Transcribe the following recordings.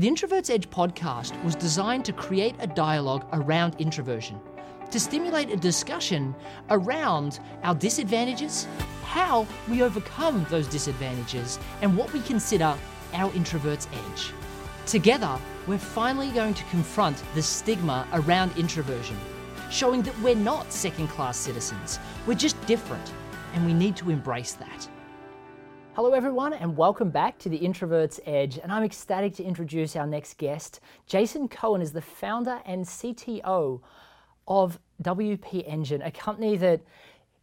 The Introvert's Edge podcast was designed to create a dialogue around introversion, to stimulate a discussion around our disadvantages, how we overcome those disadvantages, and what we consider our introvert's edge. Together, we're finally going to confront the stigma around introversion, showing that we're not second class citizens, we're just different, and we need to embrace that. Hello, everyone, and welcome back to the Introvert's Edge. And I'm ecstatic to introduce our next guest. Jason Cohen is the founder and CTO of WP Engine, a company that,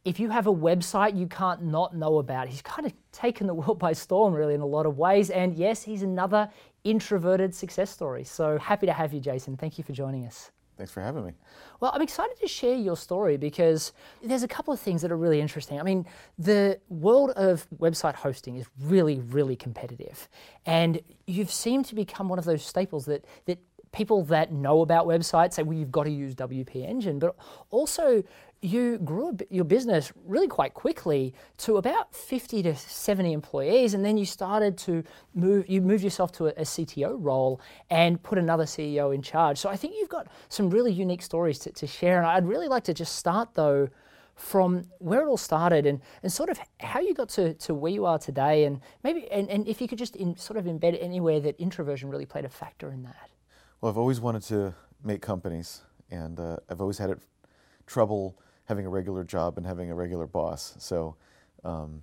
if you have a website, you can't not know about. He's kind of taken the world by storm, really, in a lot of ways. And yes, he's another introverted success story. So happy to have you, Jason. Thank you for joining us. Thanks for having me. Well, I'm excited to share your story because there's a couple of things that are really interesting. I mean, the world of website hosting is really, really competitive. And you've seemed to become one of those staples that, that people that know about websites say, well, you've got to use WP Engine, but also you grew your business really quite quickly to about 50 to 70 employees, and then you started to move, you moved yourself to a, a CTO role and put another CEO in charge. So I think you've got some really unique stories to, to share, and I'd really like to just start though from where it all started and, and sort of how you got to, to where you are today and maybe and, and if you could just in, sort of embed anywhere that introversion really played a factor in that. Well, I've always wanted to make companies, and uh, I've always had it, trouble having a regular job and having a regular boss. So um,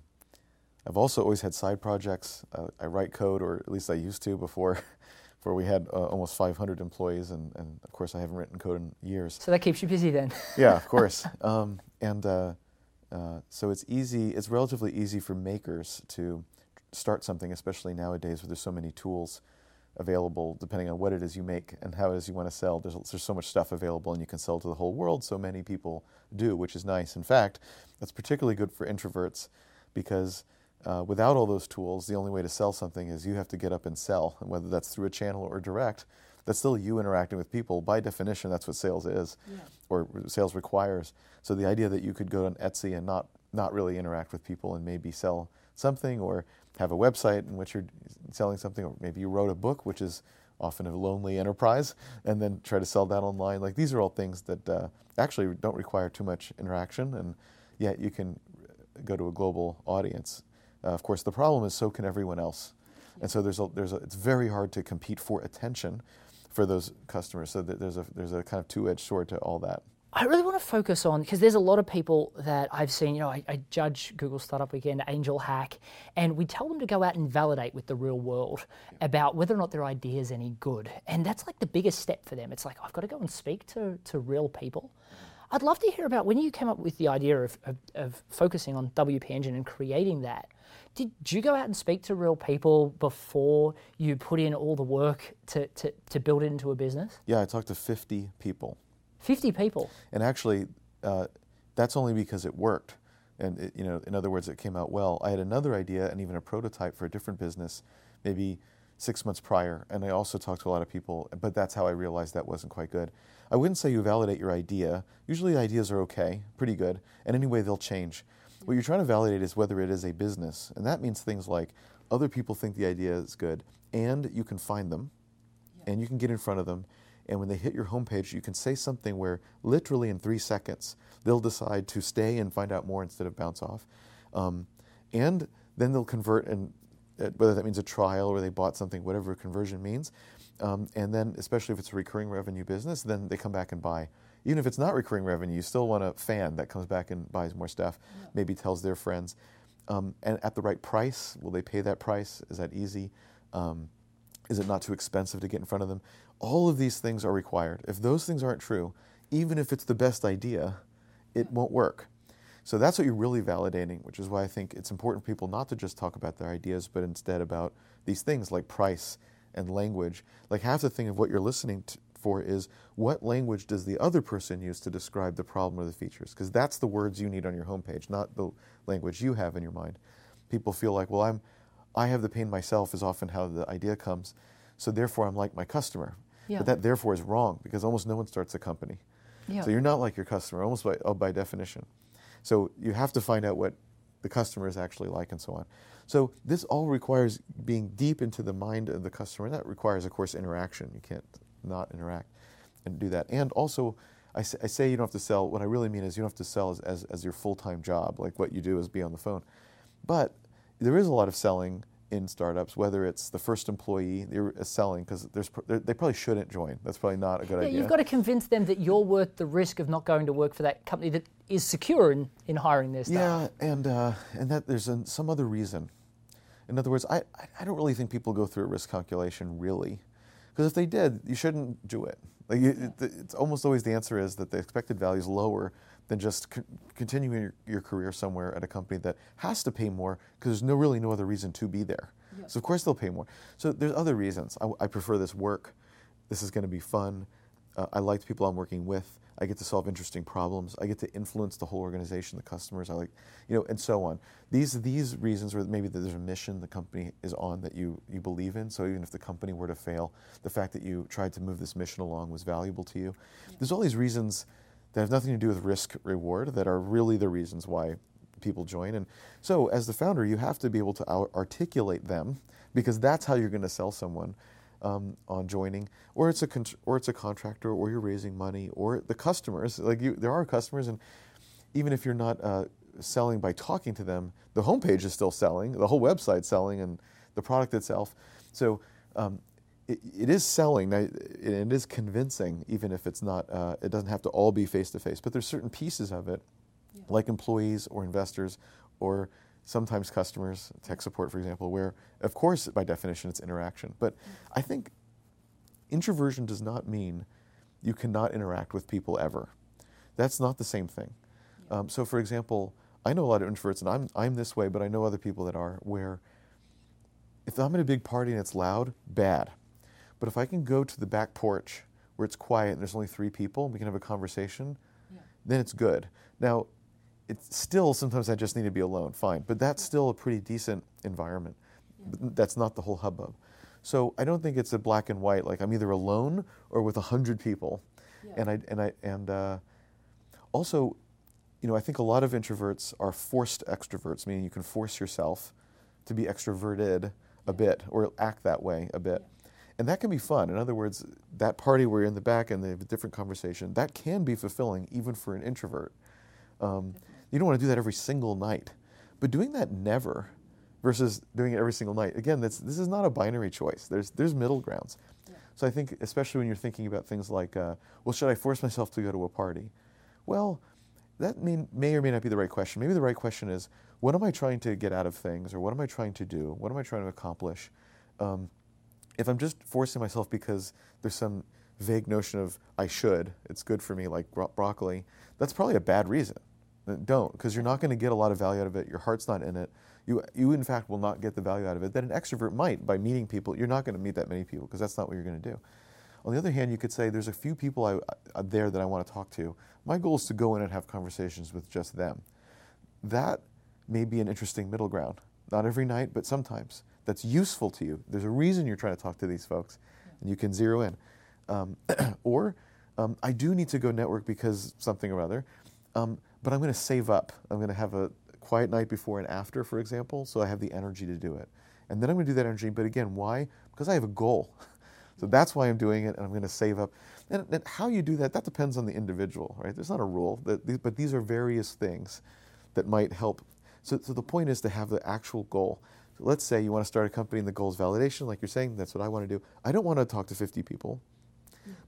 I've also always had side projects. Uh, I write code, or at least I used to before, before we had uh, almost 500 employees, and, and of course I haven't written code in years. So that keeps you busy then. yeah, of course. Um, and uh, uh, so it's easy. It's relatively easy for makers to start something, especially nowadays where there's so many tools available depending on what it is you make and how it is you want to sell. There's, there's so much stuff available and you can sell to the whole world. So many people do, which is nice. In fact, that's particularly good for introverts because uh, without all those tools, the only way to sell something is you have to get up and sell. And whether that's through a channel or direct, that's still you interacting with people. By definition, that's what sales is yeah. or sales requires. So the idea that you could go on Etsy and not, not really interact with people and maybe sell something or have a website in which you're selling something, or maybe you wrote a book, which is often a lonely enterprise, and then try to sell that online. Like these are all things that uh, actually don't require too much interaction, and yet you can go to a global audience. Uh, of course, the problem is so can everyone else, and so there's a, there's a, it's very hard to compete for attention for those customers. So there's a there's a kind of two-edged sword to all that. I really want to focus on because there's a lot of people that I've seen. You know, I, I, judge Google Startup Weekend, Angel Hack, and we tell them to go out and validate with the real world about whether or not their idea is any good. And that's like the biggest step for them. It's like I've got to go and speak to to real people. Mm-hmm. I'd love to hear about when you came up with the idea of, of, of focusing on WP Engine and creating that. Did you go out and speak to real people before you put in all the work to, to, to build it into a business? Yeah, I talked to 50 people 50 people. And actually, uh, that's only because it worked. And it, you know, in other words, it came out well. I had another idea and even a prototype for a different business, maybe six months prior, and I also talked to a lot of people. But that's how I realized that wasn't quite good. I wouldn't say you validate your idea. Usually, ideas are okay, pretty good, and anyway, they'll change. What you're trying to validate is whether it is a business, and that means things like other people think the idea is good, and you can find them, and you can get in front of them, and when they hit your homepage, you can say something where literally in three seconds, they'll decide to stay and find out more instead of bounce off. Um, and then they'll convert, and uh, whether that means a trial or they bought something, whatever conversion means. Um, and then, especially if it's a recurring revenue business, then they come back and buy. Even if it's not recurring revenue, you still want a fan that comes back and buys more stuff, yeah. maybe tells their friends. Um, and at the right price, will they pay that price? Is that easy? Um, is it not too expensive to get in front of them? All of these things are required. If those things aren't true, even if it's the best idea, it won't work. So that's what you're really validating, which is why I think it's important for people not to just talk about their ideas, but instead about these things like price and language. Like half the thing of what you're listening to, for is what language does the other person use to describe the problem or the features? Because that's the words you need on your homepage, not the language you have in your mind. People feel like, well, I'm, I have the pain myself, is often how the idea comes. So therefore, I'm like my customer. Yeah. But that therefore is wrong because almost no one starts a company. Yeah. So you're not like your customer, almost by, oh, by definition. So you have to find out what the customer is actually like and so on. So this all requires being deep into the mind of the customer. That requires, of course, interaction. You can't not interact and do that. And also, I say, I say you don't have to sell. What I really mean is you don't have to sell as, as, as your full time job. Like what you do is be on the phone. But there is a lot of selling in startups, whether it's the first employee they're selling because they probably shouldn't join. That's probably not a good yeah, idea. You've got to convince them that you're worth the risk of not going to work for that company that is secure in, in hiring their staff. Yeah, and uh, and that there's an, some other reason. In other words, I, I don't really think people go through a risk calculation really, because if they did, you shouldn't do it. Like it, it's almost always the answer is that the expected value is lower than just co- continuing your, your, career somewhere at a company that has to pay more because there's no really no other reason to be there. Yep. So of course they'll pay more. So there's other reasons. I, I prefer this work. This is going to be fun. Uh, I like the people I'm working with. I get to solve interesting problems. I get to influence the whole organization, the customers. I like, you know, and so on. These these reasons, or maybe there's a mission the company is on that you you believe in. So even if the company were to fail, the fact that you tried to move this mission along was valuable to you. Yeah. There's all these reasons that have nothing to do with risk reward that are really the reasons why people join. And so, as the founder, you have to be able to articulate them because that's how you're going to sell someone um, on joining. Or it's a con- or it's a contractor, or you're raising money, or the customers. Like you, there are customers, and even if you're not uh, selling by talking to them, the homepage is still selling, the whole website's selling, and the product itself. So. Um, it, it is selling it is convincing even if it's not uh, it doesn't have to all be face to face but there's certain pieces of it yeah. like employees or investors or sometimes customers tech support for example where of course by definition it's interaction but mm-hmm. i think introversion does not mean you cannot interact with people ever that's not the same thing yeah. um, so for example i know a lot of introverts and I'm, I'm this way but i know other people that are where if i'm at a big party and it's loud bad but if I can go to the back porch where it's quiet and there's only three people, and we can have a conversation, yeah. then it's good. Now, it's still sometimes I just need to be alone, fine. But that's still a pretty decent environment. Yeah. That's not the whole hubbub. So I don't think it's a black and white. Like I'm either alone or with a hundred people, yeah. and I and I and uh, also, you know, I think a lot of introverts are forced extroverts, meaning you can force yourself to be extroverted a bit or act that way a bit. And that can be fun. In other words, that party where you're in the back and they have a different conversation, that can be fulfilling even for an introvert. Um, you don't want to do that every single night. But doing that never versus doing it every single night, again, this is not a binary choice. There's, there's middle grounds. Yeah. So I think, especially when you're thinking about things like, uh, well, should I force myself to go to a party? Well, that may, may or may not be the right question. Maybe the right question is, what am I trying to get out of things, or what am I trying to do? What am I trying to accomplish? Um, if I'm just forcing myself because there's some vague notion of I should, it's good for me, like bro- broccoli, that's probably a bad reason. Uh, don't, because you're not going to get a lot of value out of it. Your heart's not in it. You, you in fact will not get the value out of it that an extrovert might by meeting people. You're not going to meet that many people because that's not what you're going to do. On the other hand, you could say there's a few people I, I, there that I want to talk to. My goal is to go in and have conversations with just them. That may be an interesting middle ground. Not every night, but sometimes that's useful to you. There's a reason you're trying to talk to these folks, and you can zero in. Um, or um, I do need to go network because something or other, um, but I'm going to save up. I'm going to have a quiet night before and after, for example, so I have the energy to do it. And then I'm going to do that energy. But again, why? Because I have a goal. so that's why I'm doing it, and I'm going to save up. And, and, how you do that, that depends on the individual, right? There's not a rule, that, but these are various things that might help. So, so the point is to have the actual goal. Let's say you want to start a company and the goal is validation, like you're saying, that's what I want to do. I don't want to talk to 50 people,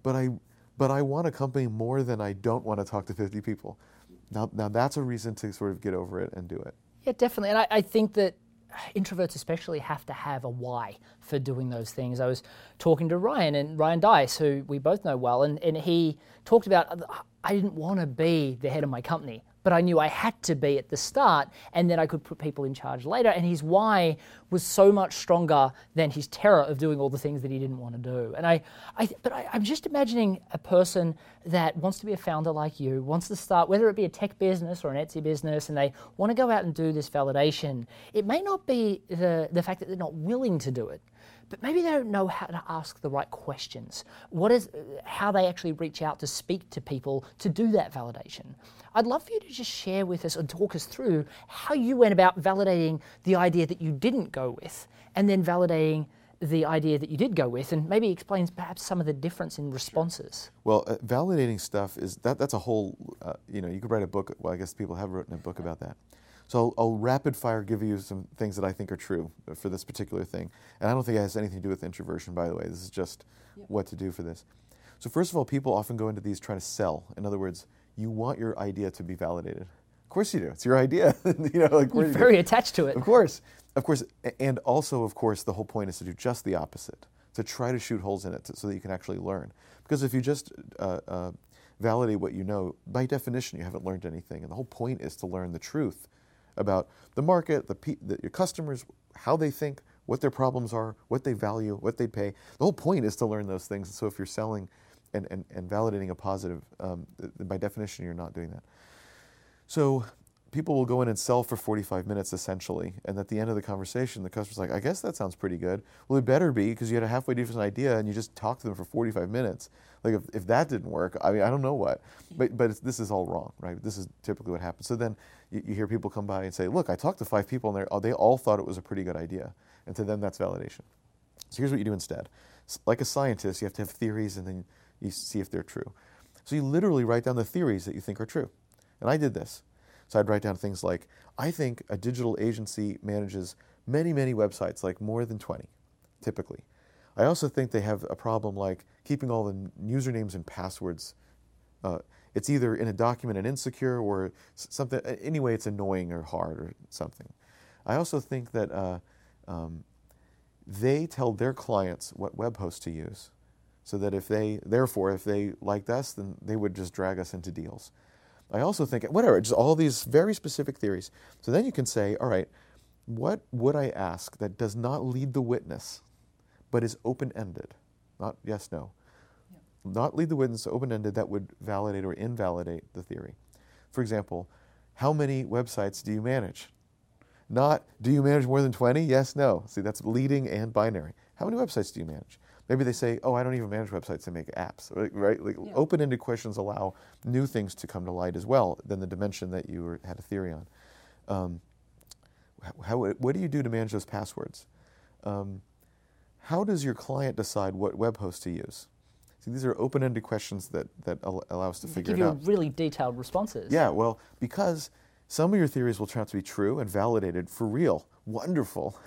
but I, but I want a company more than I don't want to talk to 50 people. Now, now that's a reason to sort of get over it and do it. Yeah, definitely. And I, I think that introverts especially have to have a why for doing those things. I was talking to Ryan and Ryan Deiss, who we both know well, and, and he talked about I didn't want to be the head of my company but I knew I had to be at the start, and then I could put people in charge later. And his why was so much stronger than his terror of doing all the things that he didn't want to do. And I, I but I, I'm just imagining a person that wants to be a founder like you, wants to start, whether it be a tech business or an Etsy business, and they want to go out and do this validation. It may not be the, the fact that they're not willing to do it, but maybe they don't know how to ask the right questions. What is how they actually reach out to speak to people to do that validation. I'd love for you to just share with us and talk us through how you went about validating the idea that you didn't go with, and then validating the idea that you did go with, and maybe explains perhaps some of the difference in responses. Well, uh, validating stuff is that that's a whole. Uh, you know, you could write a book. Well, I guess people have written a book about that. So I'll, I'll, rapid fire give you some things that I think are true for this particular thing, and I don't think it has anything to do with introversion. By the way, this is just yep. what to do for this. So first of all, people often go into these trying to sell. In other words, you want your idea to be validated. Of course you do. It's your idea. you know, like you're very you attached to it. Of course, of course, and also, of course, the whole point is to do just the opposite. To try to shoot holes in it so that you can actually learn. Because if you just uh, uh, validate what you know, by definition, you haven't learned anything. And the whole point is to learn the truth about the market, the, pe- the your customers, how they think, what their problems are, what they value, what they pay. The whole point is to learn those things. So if you're selling and, and, and validating a positive, um, by definition, you're not doing that. So people will go in and sell for 45 minutes essentially, and at the end of the conversation, the customer's like, I guess that sounds pretty good. Well, it better be because you had a halfway decent idea and you just talked to them for 45 minutes. Like, if, if that didn't work, I mean, I don't know what. But, but this is all wrong, right? This is typically what happens. So then you, you, hear people come by and say, Look, I talked to five people and they all thought it was a pretty good idea. And to them, that's validation. So here's what you do instead. Like a scientist, you have to have theories and then you see if they're true. So you literally write down the theories that you think are true. And I did this. So I'd write down things like, I think a digital agency manages many, many websites, like more than 20, typically. I also think they have a problem like keeping all the usernames and passwords. Uh, it's either in a document and insecure or something, anyway, it's annoying or hard or something. I also think that uh, um, they tell their clients what web host to use so that if they, therefore, if they liked us, then they would just drag us into deals. I also think, whatever, just all these very specific theories. So then you can say, all right, what would I ask that does not lead the witness, but is open ended? Not yes, no. Not lead the witness, open ended, that would validate or invalidate the theory. For example, how many websites do you manage? Not, do you manage more than 20? Yes, no. See, that's leading and binary. How many websites do you manage? Maybe they say, "Oh, I don't even manage websites; I make apps." Right? right? Like yeah. open-ended questions allow new things to come to light as well than the dimension that you were, had a theory on. Um, how, what do you do to manage those passwords? Um, how does your client decide what web host to use? See, these are open-ended questions that that allow us to figure give it out. Give you really detailed responses. Yeah, well, because some of your theories will turn out to be true and validated for real. Wonderful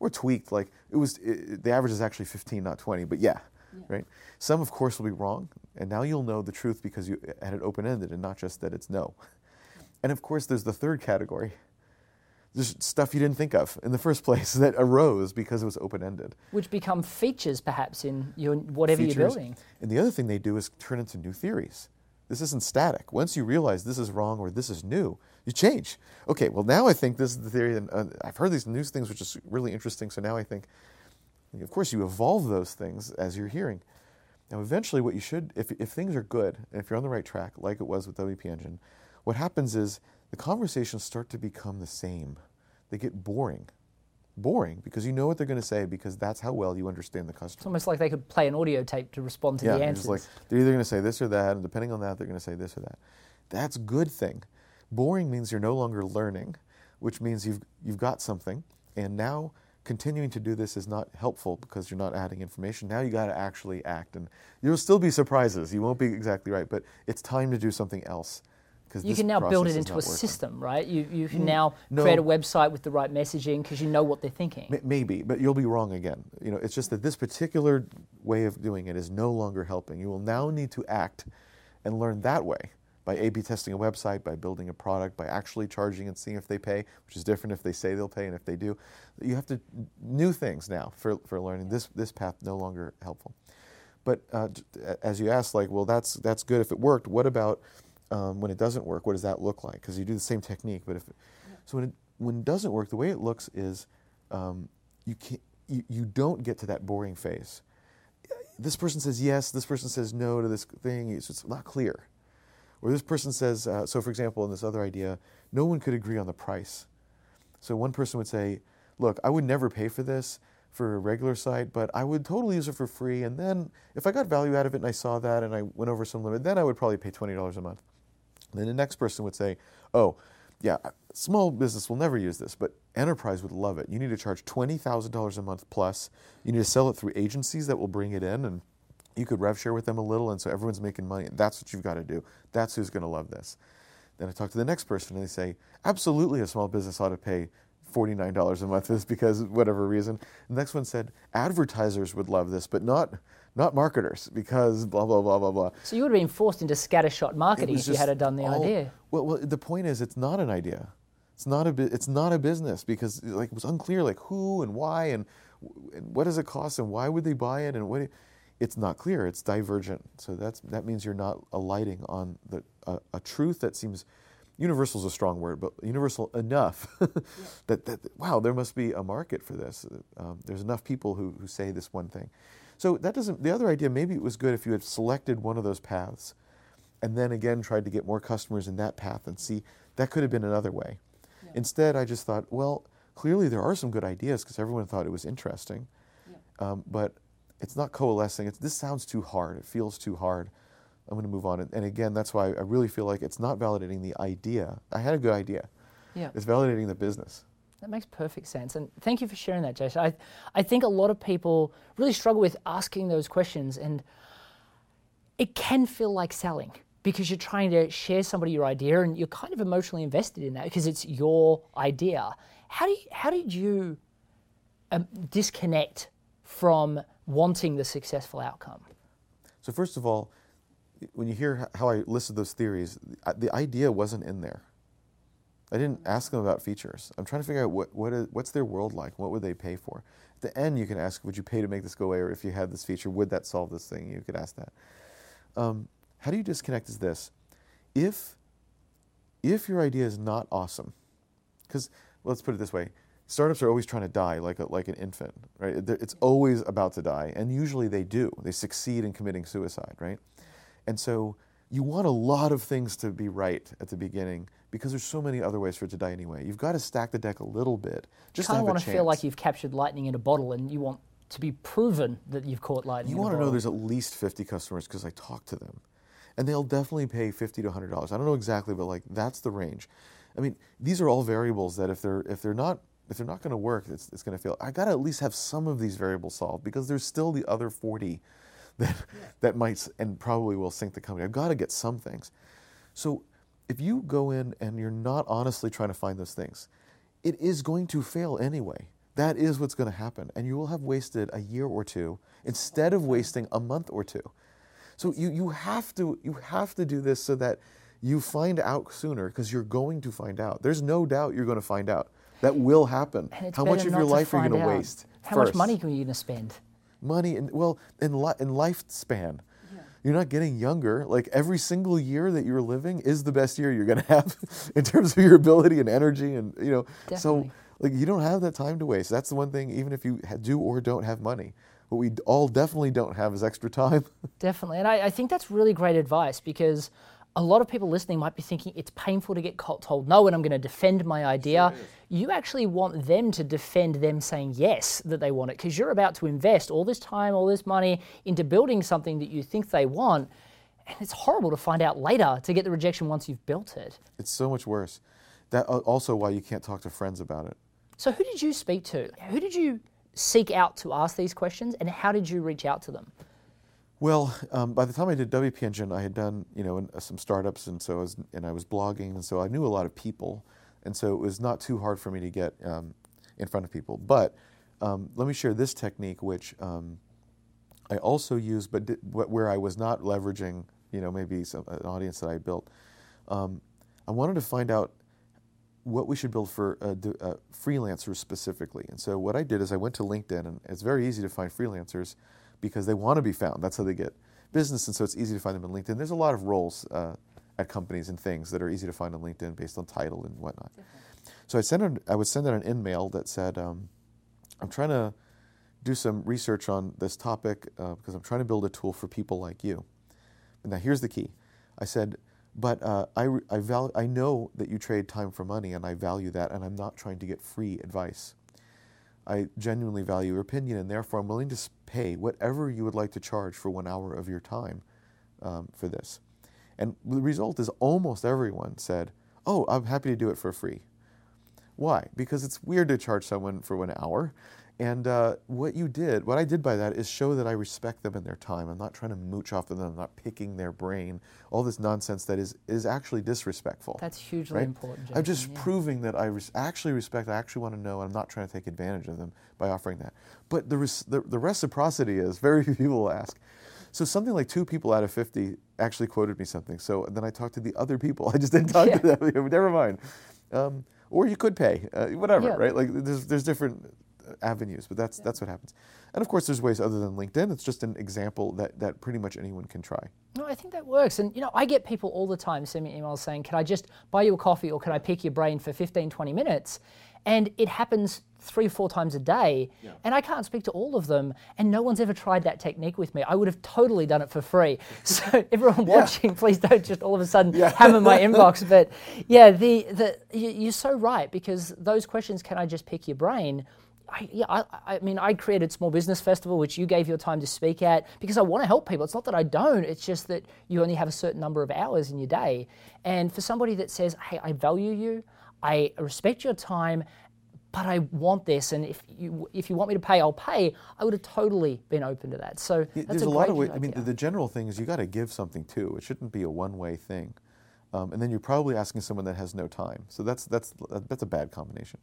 or tweaked. Like it was, it, the average is actually 15, not 20. But yeah, yeah, right. Some, of course, will be wrong, and now you'll know the truth because you had it open-ended and not just that it's no. And of course, there's the third category. There's stuff you didn't think of in the first place that arose because it was open-ended. Which become features, perhaps, in your whatever features. you're building. And the other thing they do is turn into new theories. This isn't static. Once you realize this is wrong or this is new, you change. Okay, well, now I think this is the theory, and uh, I've heard these news things, which is really interesting. So now I think, of course, you evolve those things as you're hearing. Now, eventually, what you should, if, if things are good, and if you're on the right track, like it was with WP Engine, what happens is the conversations start to become the same. They get boring boring because you know what they're going to say because that's how well you understand the customer. It's almost like they could play an audio tape to respond to yeah, the answers. Like they're either going to say this or that, and depending on that, they're going to say this or that. That's a good thing. Boring means you're no longer learning, which means you've you've got something, and now continuing to do this is not helpful because you're not adding information. Now you got to actually act, and you'll still be surprises. You won't be exactly right, but it's time to do something else Because you can now build it into a working. system, right? You, you can mm, now no, create a website with the right messaging because you know what they're thinking. maybe, but you'll be wrong again. You know, it's just that this particular way of doing it is no longer helping. You will now need to act and learn that way by A/B testing a website, by building a product, by actually charging and seeing if they pay, which is different if they say they'll pay and if they do. You have to new things now for, for learning. This this path no longer helpful. But uh, as you asked, like, well, that's that's good if it worked. What about um, when it doesn't work, what does that look like? Because you do the same technique, but if it, so when it when it doesn't work, the way it looks is um, you can't you, you don't get to that boring phase. This person says yes, this person says no to this thing. It's, it's not clear. Or this person says, uh, so for example, in this other idea, no one could agree on the price. So one person would say, look, I would never pay for this, for a regular site, but I would totally use it for free. And then if I got value out of it and I saw that and I went over some limit, then I would probably pay $20 a month. And then the next person would say, oh, yeah, small business will never use this, but enterprise would love it. You need to charge $20,000 a month plus. You need to sell it through agencies that will bring it in and you could rev share with them a little and so everyone's making money. That's what you've got to do. That's who's going to love this. Then I talk to the next person and they say, absolutely a small business ought to pay $49 a month is because whatever reason. The next one said advertisers would love this, but not not marketers because blah blah blah blah blah. So you would have been forced into scattershot marketing if you had done the all, idea. Well, well, the point is, it's not an idea. It's not a it's not a business because like it was unclear like who and why and, and what does it cost and why would they buy it and what. It's not clear. It's divergent. So that's that means you're not alighting on the a, a truth that seems universal is a strong word, but universal enough that, that, wow, there must be a market for this. Um, there's enough people who, who say this one thing. So that doesn't, the other idea, maybe it was good if you had selected one of those paths and then again tried to get more customers in that path and see, that could have been another way. Yeah. Instead, I just thought, well, clearly there are some good ideas because everyone thought it was interesting, yeah. um, but it's not coalescing. It's, this sounds too hard. It feels too hard. I'm going to move on. And, again, that's why I really feel like it's not validating the idea. I had a good idea. Yeah. It's validating the business. That makes perfect sense. And thank you for sharing that, Jason. I, I think a lot of people really struggle with asking those questions, and it can feel like selling because you're trying to share somebody your idea and you're kind of emotionally invested in that because it's your idea. How, do you, how did you um, disconnect from wanting the successful outcome? So, first of all, when you hear how I listed those theories, the idea wasn't in there. I didn't ask them about features. I'm trying to figure out what, what is, what's their world like? What would they pay for? At the end, you can ask, would you pay to make this go away? Or if you had this feature, would that solve this thing? You could ask that. Um, how do you disconnect is this. If, if your idea is not awesome, because well, let's put it this way, startups are always trying to die like, a, like an infant, right? It's always about to die, and usually they do. They succeed in committing suicide, right? And so you want a lot of things to be right at the beginning because there's so many other ways for it to die anyway. You've got to stack the deck a little bit. Just you kind of want to feel like you've captured lightning in a bottle and you want to be proven that you've caught lightning. You want to know there's at least 50 customers because I talk to them. And they'll definitely pay 50 to $100. I don't know exactly, but like that's the range. I mean, these are all variables that if they're if they're not if they're not going to work, it's, it's going to fail. I got to at least have some of these variables solved because there's still the other 40 that, yeah. that might and probably will sink the company. I've got to get some things. So if you go in and you're not honestly trying to find those things, it is going to fail anyway. That is what's going to happen. And you will have wasted a year or two instead of wasting a month or two. So you, you, have, to, you have to do this so that you find out sooner because you're going to find out. There's no doubt you're going to find out. That will happen. How much of your life are you going to waste? How first? much money are you going to spend? money and well in, li- in lifespan yeah. you're not getting younger like every single year that you're living is the best year you're going to have in terms of your ability and energy and you know Definitely. so like you don't have that time to waste that's the one thing even if you do or don't have money what we all definitely don't have is extra time definitely and I, I think that's really great advice because a lot of people listening might be thinking it's painful to get told no and I'm going to defend my idea. Sure you actually want them to defend them saying yes that they want it because you're about to invest all this time, all this money into building something that you think they want. And it's horrible to find out later to get the rejection once you've built it. It's so much worse. That uh, also why you can't talk to friends about it. So who did you speak to? Who did you seek out to ask these questions, and how did you reach out to them? Well, um, by the time I did WP Engine, I had done you know uh, some startups, and so I was, and I was blogging, and so I knew a lot of people, and so it was not too hard for me to get um, in front of people. But um, let me share this technique, which um, I also use, but where I was not leveraging, you know, maybe some, an audience that I built. Um, I wanted to find out what we should build for uh, uh, freelancers specifically. And so what I did is I went to LinkedIn, and it's very easy to find freelancers because they want to be found. That's how they get business, and so it's easy to find them in LinkedIn. There's a lot of roles uh, at companies and things that are easy to find on LinkedIn based on title and whatnot. So I sent an, I would send out an in-mail that said, um, I'm trying to do some research on this topic uh, because I'm trying to build a tool for people like you. And now here's the key. I said, but uh, I, I, val- I know that you trade time for money and I value that and I'm not trying to get free advice. I genuinely value your opinion, and therefore I'm willing to pay whatever you would like to charge for one hour of your time um, for this. And the result is almost everyone said, Oh, I'm happy to do it for free. Why? Because it's weird to charge someone for one hour. And uh, what you did, what I did by that is show that I respect them and their time. I'm not trying to mooch off of them. I'm not picking their brain. All this nonsense that is is actually disrespectful. That's hugely right? important. Jason, I'm just yeah. proving that I res- actually respect. I actually want to know. And I'm not trying to take advantage of them by offering that. But the, res- the the reciprocity is very few people ask. So something like two people out of 50 actually quoted me something. So then I talked to the other people. I just didn't talk Yeah. to them. Never mind. Um, or you could pay, uh, whatever, Yeah. right? Like there's there's different avenues, but that's that's what happens. And of course, there's ways other than LinkedIn. It's just an example that that pretty much anyone can try. No, I think that works. And, you know, I get people all the time send me emails saying, can I just buy you a coffee or can I pick your brain for 15, 20 minutes? And it happens three, or four times a day. And I can't speak to all of them. And no one's ever tried that technique with me. I would have totally done it for free. So everyone watching, please don't just all of a sudden hammer my inbox. But yeah, the, the, you're so right because those questions, can I just pick your brain? I, yeah, I, I mean, I created Small Business Festival, which you gave your time to speak at, because I want to help people. It's not that I don't, it's just that you only have a certain number of hours in your day. And for somebody that says, hey, I value you, I respect your time, but I want this, and if you if you want me to pay, I'll pay. I would have totally been open to that. So Yeah, that's There's a, a, lot great of ways. I mean, idea. the general thing is you got to give something too. It shouldn't be a one-way thing. Um, and then you're probably asking someone that has no time. So that's that's that's a bad combination.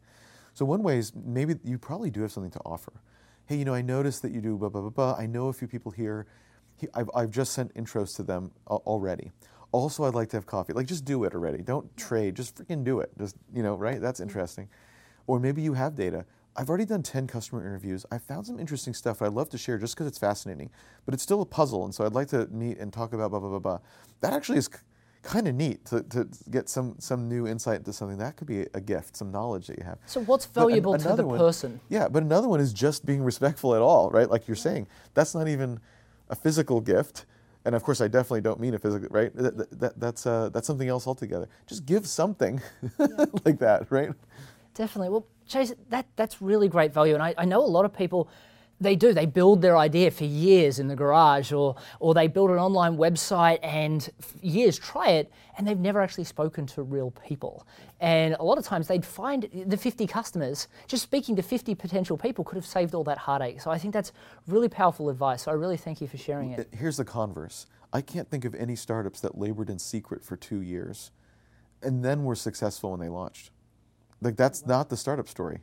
So one way is maybe you probably do have something to offer. Hey, you know, I noticed that you do blah blah blah blah. I know a few people here. I've I've just sent intros to them already. Also, I'd like to have coffee. Like, just do it already. Don't trade. Just freaking do it. Just you know, right? That's interesting. Or maybe you have data. I've already done 10 customer interviews. I found some interesting stuff I'd love to share just because it's fascinating. But it's still a puzzle, and so I'd like to meet and talk about blah, blah, blah, blah. That actually is kind of neat to, to get some, some new insight into something. That could be a gift, some knowledge that you have. so what's But an- valuable to the one- person? Yeah, but another one is just being respectful at all, right? Like you're saying, that's not even a physical gift. And of course, I definitely don't mean a physical, right? That, that- that, that's, uh, that's something else altogether. Just give something like that, right? Definitely. Well, Jason, that that's really great value, and I, I know a lot of people. They do. They build their idea for years in the garage, or or they build an online website and years try it, and they've never actually spoken to real people. And a lot of times they'd find the 50 customers. Just speaking to 50 potential people could have saved all that heartache. So I think that's really powerful advice. So I really thank you for sharing it. Eh, here's the converse. I can't think of any startups that labored in secret for two years and then were successful when they launched. Like that's not the startup story.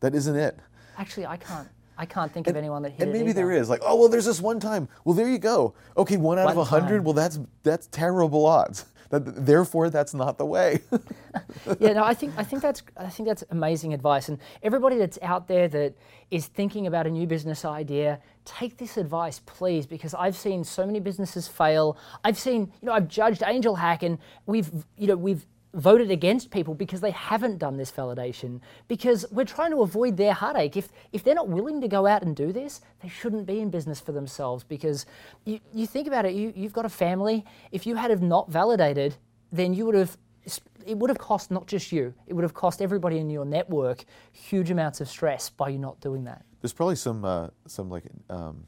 That isn't it. Actually, I can't. I can't think of anyone that hit And it maybe either. there is. Like, oh well, there's this one time. Well, there you go. Okay, one out of a hundred. Well, that's that's terrible odds. That, therefore, that's not the way. yeah, no, I think I think that's I think that's amazing advice. And everybody that's out there that is thinking about a new business idea, take this advice, please, because I've seen so many businesses fail. I've seen, you know, I've judged Angel Hack, and we've, you know, we've voted against people because they haven't done this validation because we're trying to avoid their heartache if if they're not willing to go out and do this they shouldn't be in business for themselves because you, you think about it you, you've got a family if you had have not validated then you would have it would have cost not just you, it would have cost everybody in your network huge amounts of stress by you not doing that. There's probably some uh, some like um,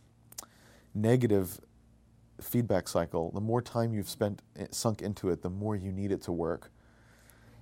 negative feedback cycle. The more time you've spent eh, sunk into it, the more you need it to work,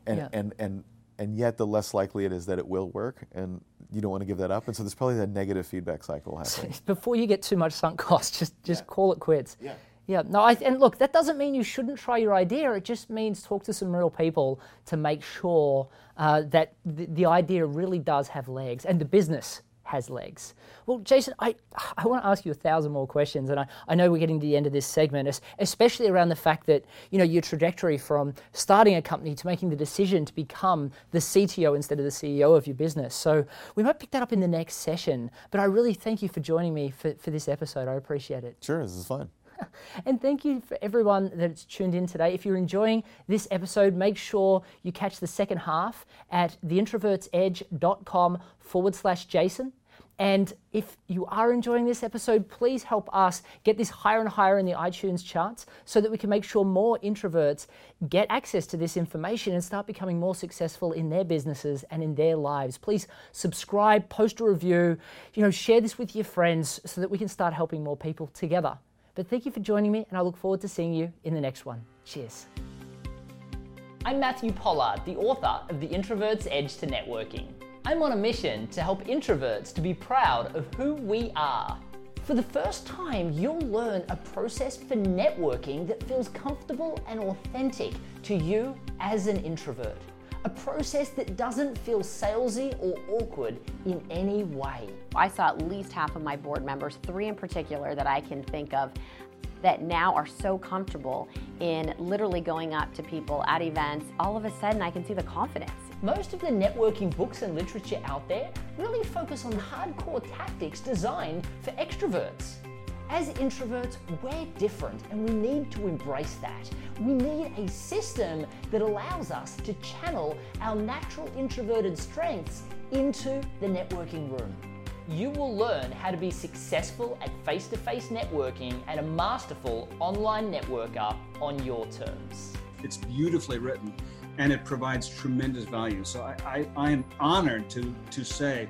and Yeah. and and and yet the less likely it is that it will work, and you don't want to give that up. And so there's probably that negative feedback cycle happening. Before you get too much sunk cost, just just call it quits. Yeah. Yeah. No, I, and look, that doesn't mean you shouldn't try your idea. It just means talk to some real people to make sure uh, that the, the idea really does have legs and the business has legs. Well, Jason, I, I want to ask you a thousand more questions, and I, I know we're getting to the end of this segment, especially around the fact that you know your trajectory from starting a company to making the decision to become the CTO instead of the CEO of your business. So we might pick that up in the next session. But I really thank you for joining me for, for this episode. I appreciate it. Sure, this is fun. And thank you for everyone that's tuned in today. If you're enjoying this episode, make sure you catch the second half at theintrovertsedge.com forward slash Jason. And if you are enjoying this episode, please help us get this higher and higher in the iTunes charts so that we can make sure more introverts get access to this information and start becoming more successful in their businesses and in their lives. Please subscribe, post a review, you know, share this with your friends so that we can start helping more people together. But thank you for joining me, and I look forward to seeing you in the next one. Cheers. I'm Matthew Pollard, the author of The Introvert's Edge to Networking. I'm on a mission to help introverts to be proud of who we are. For the first time, you'll learn a process for networking that feels comfortable and authentic to you as an introvert. A process that doesn't feel salesy or awkward in any way. I saw at least half of my board members, three in particular that I can think of, that now are so comfortable in literally going up to people at events. All of a sudden, I can see the confidence. Most of the networking books and literature out there really focus on hardcore tactics designed for extroverts. As introverts, we're different and we need to embrace that. We need a system that allows us to channel our natural introverted strengths into the networking room. You will learn how to be successful at face to face networking and a masterful online networker on your terms. It's beautifully written and it provides tremendous value. So I, I, I am honored to, to say,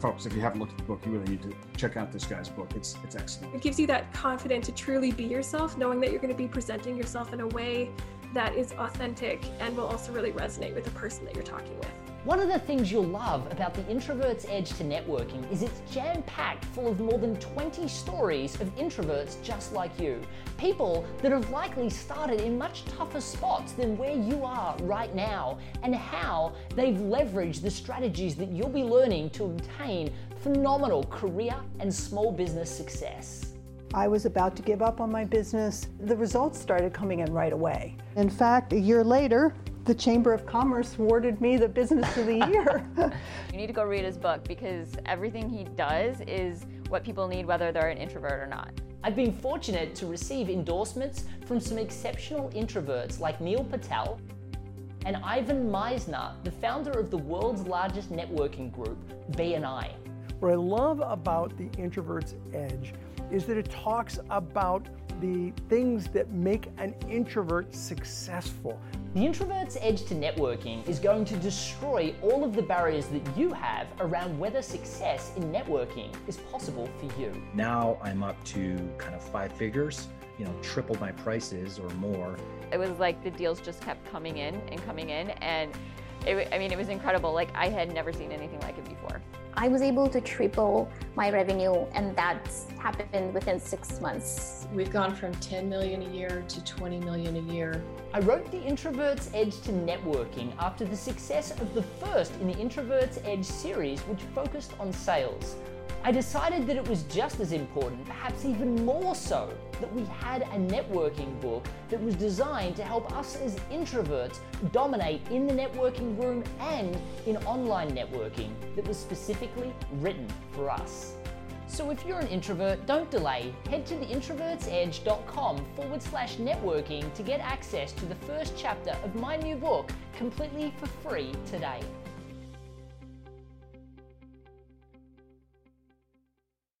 folks, if you haven't looked at the book, you really need to check out this guy's book. It's it's excellent. It gives you that confidence to truly be yourself, knowing that you're going to be presenting yourself in a way that is authentic and will also really resonate with the person that you're talking with. One of the things you'll love about the Introvert's Edge to Networking is it's jam packed full of more than 20 stories of introverts just like you. People that have likely started in much tougher spots than where you are right now, and how they've leveraged the strategies that you'll be learning to obtain phenomenal career and small business success. I was about to give up on my business. The results started coming in right away. In fact, a year later, the Chamber of Commerce awarded me the Business of the Year. you need to go read his book because everything he does is what people need, whether they're an introvert or not. I've been fortunate to receive endorsements from some exceptional introverts like Neil Patel and Ivan Misner, the founder of the world's largest networking group, BNI. What I love about the Introvert's Edge is that it talks about the things that make an introvert successful. The introvert's edge to networking is going to destroy all of the barriers that you have around whether success in networking is possible for you. Now I'm up to kind of five figures, you know, triple my prices or more. It was like the deals just kept coming in and coming in and it, I mean, it was incredible. Like I had never seen anything like it before. I was able to triple my revenue, and that's happened within six months. We've gone from 10 million a year to 20 million a year. I wrote The Introvert's Edge to Networking after the success of the first in the Introvert's Edge series, which focused on sales. I decided that it was just as important, perhaps even more so, that we had a networking book that was designed to help us as introverts dominate in the networking room and in online networking that was specifically written for us. So if you're an introvert, don't delay. Head to theintrovertsedge.com forward slash networking to get access to the first chapter of my new book completely for free today.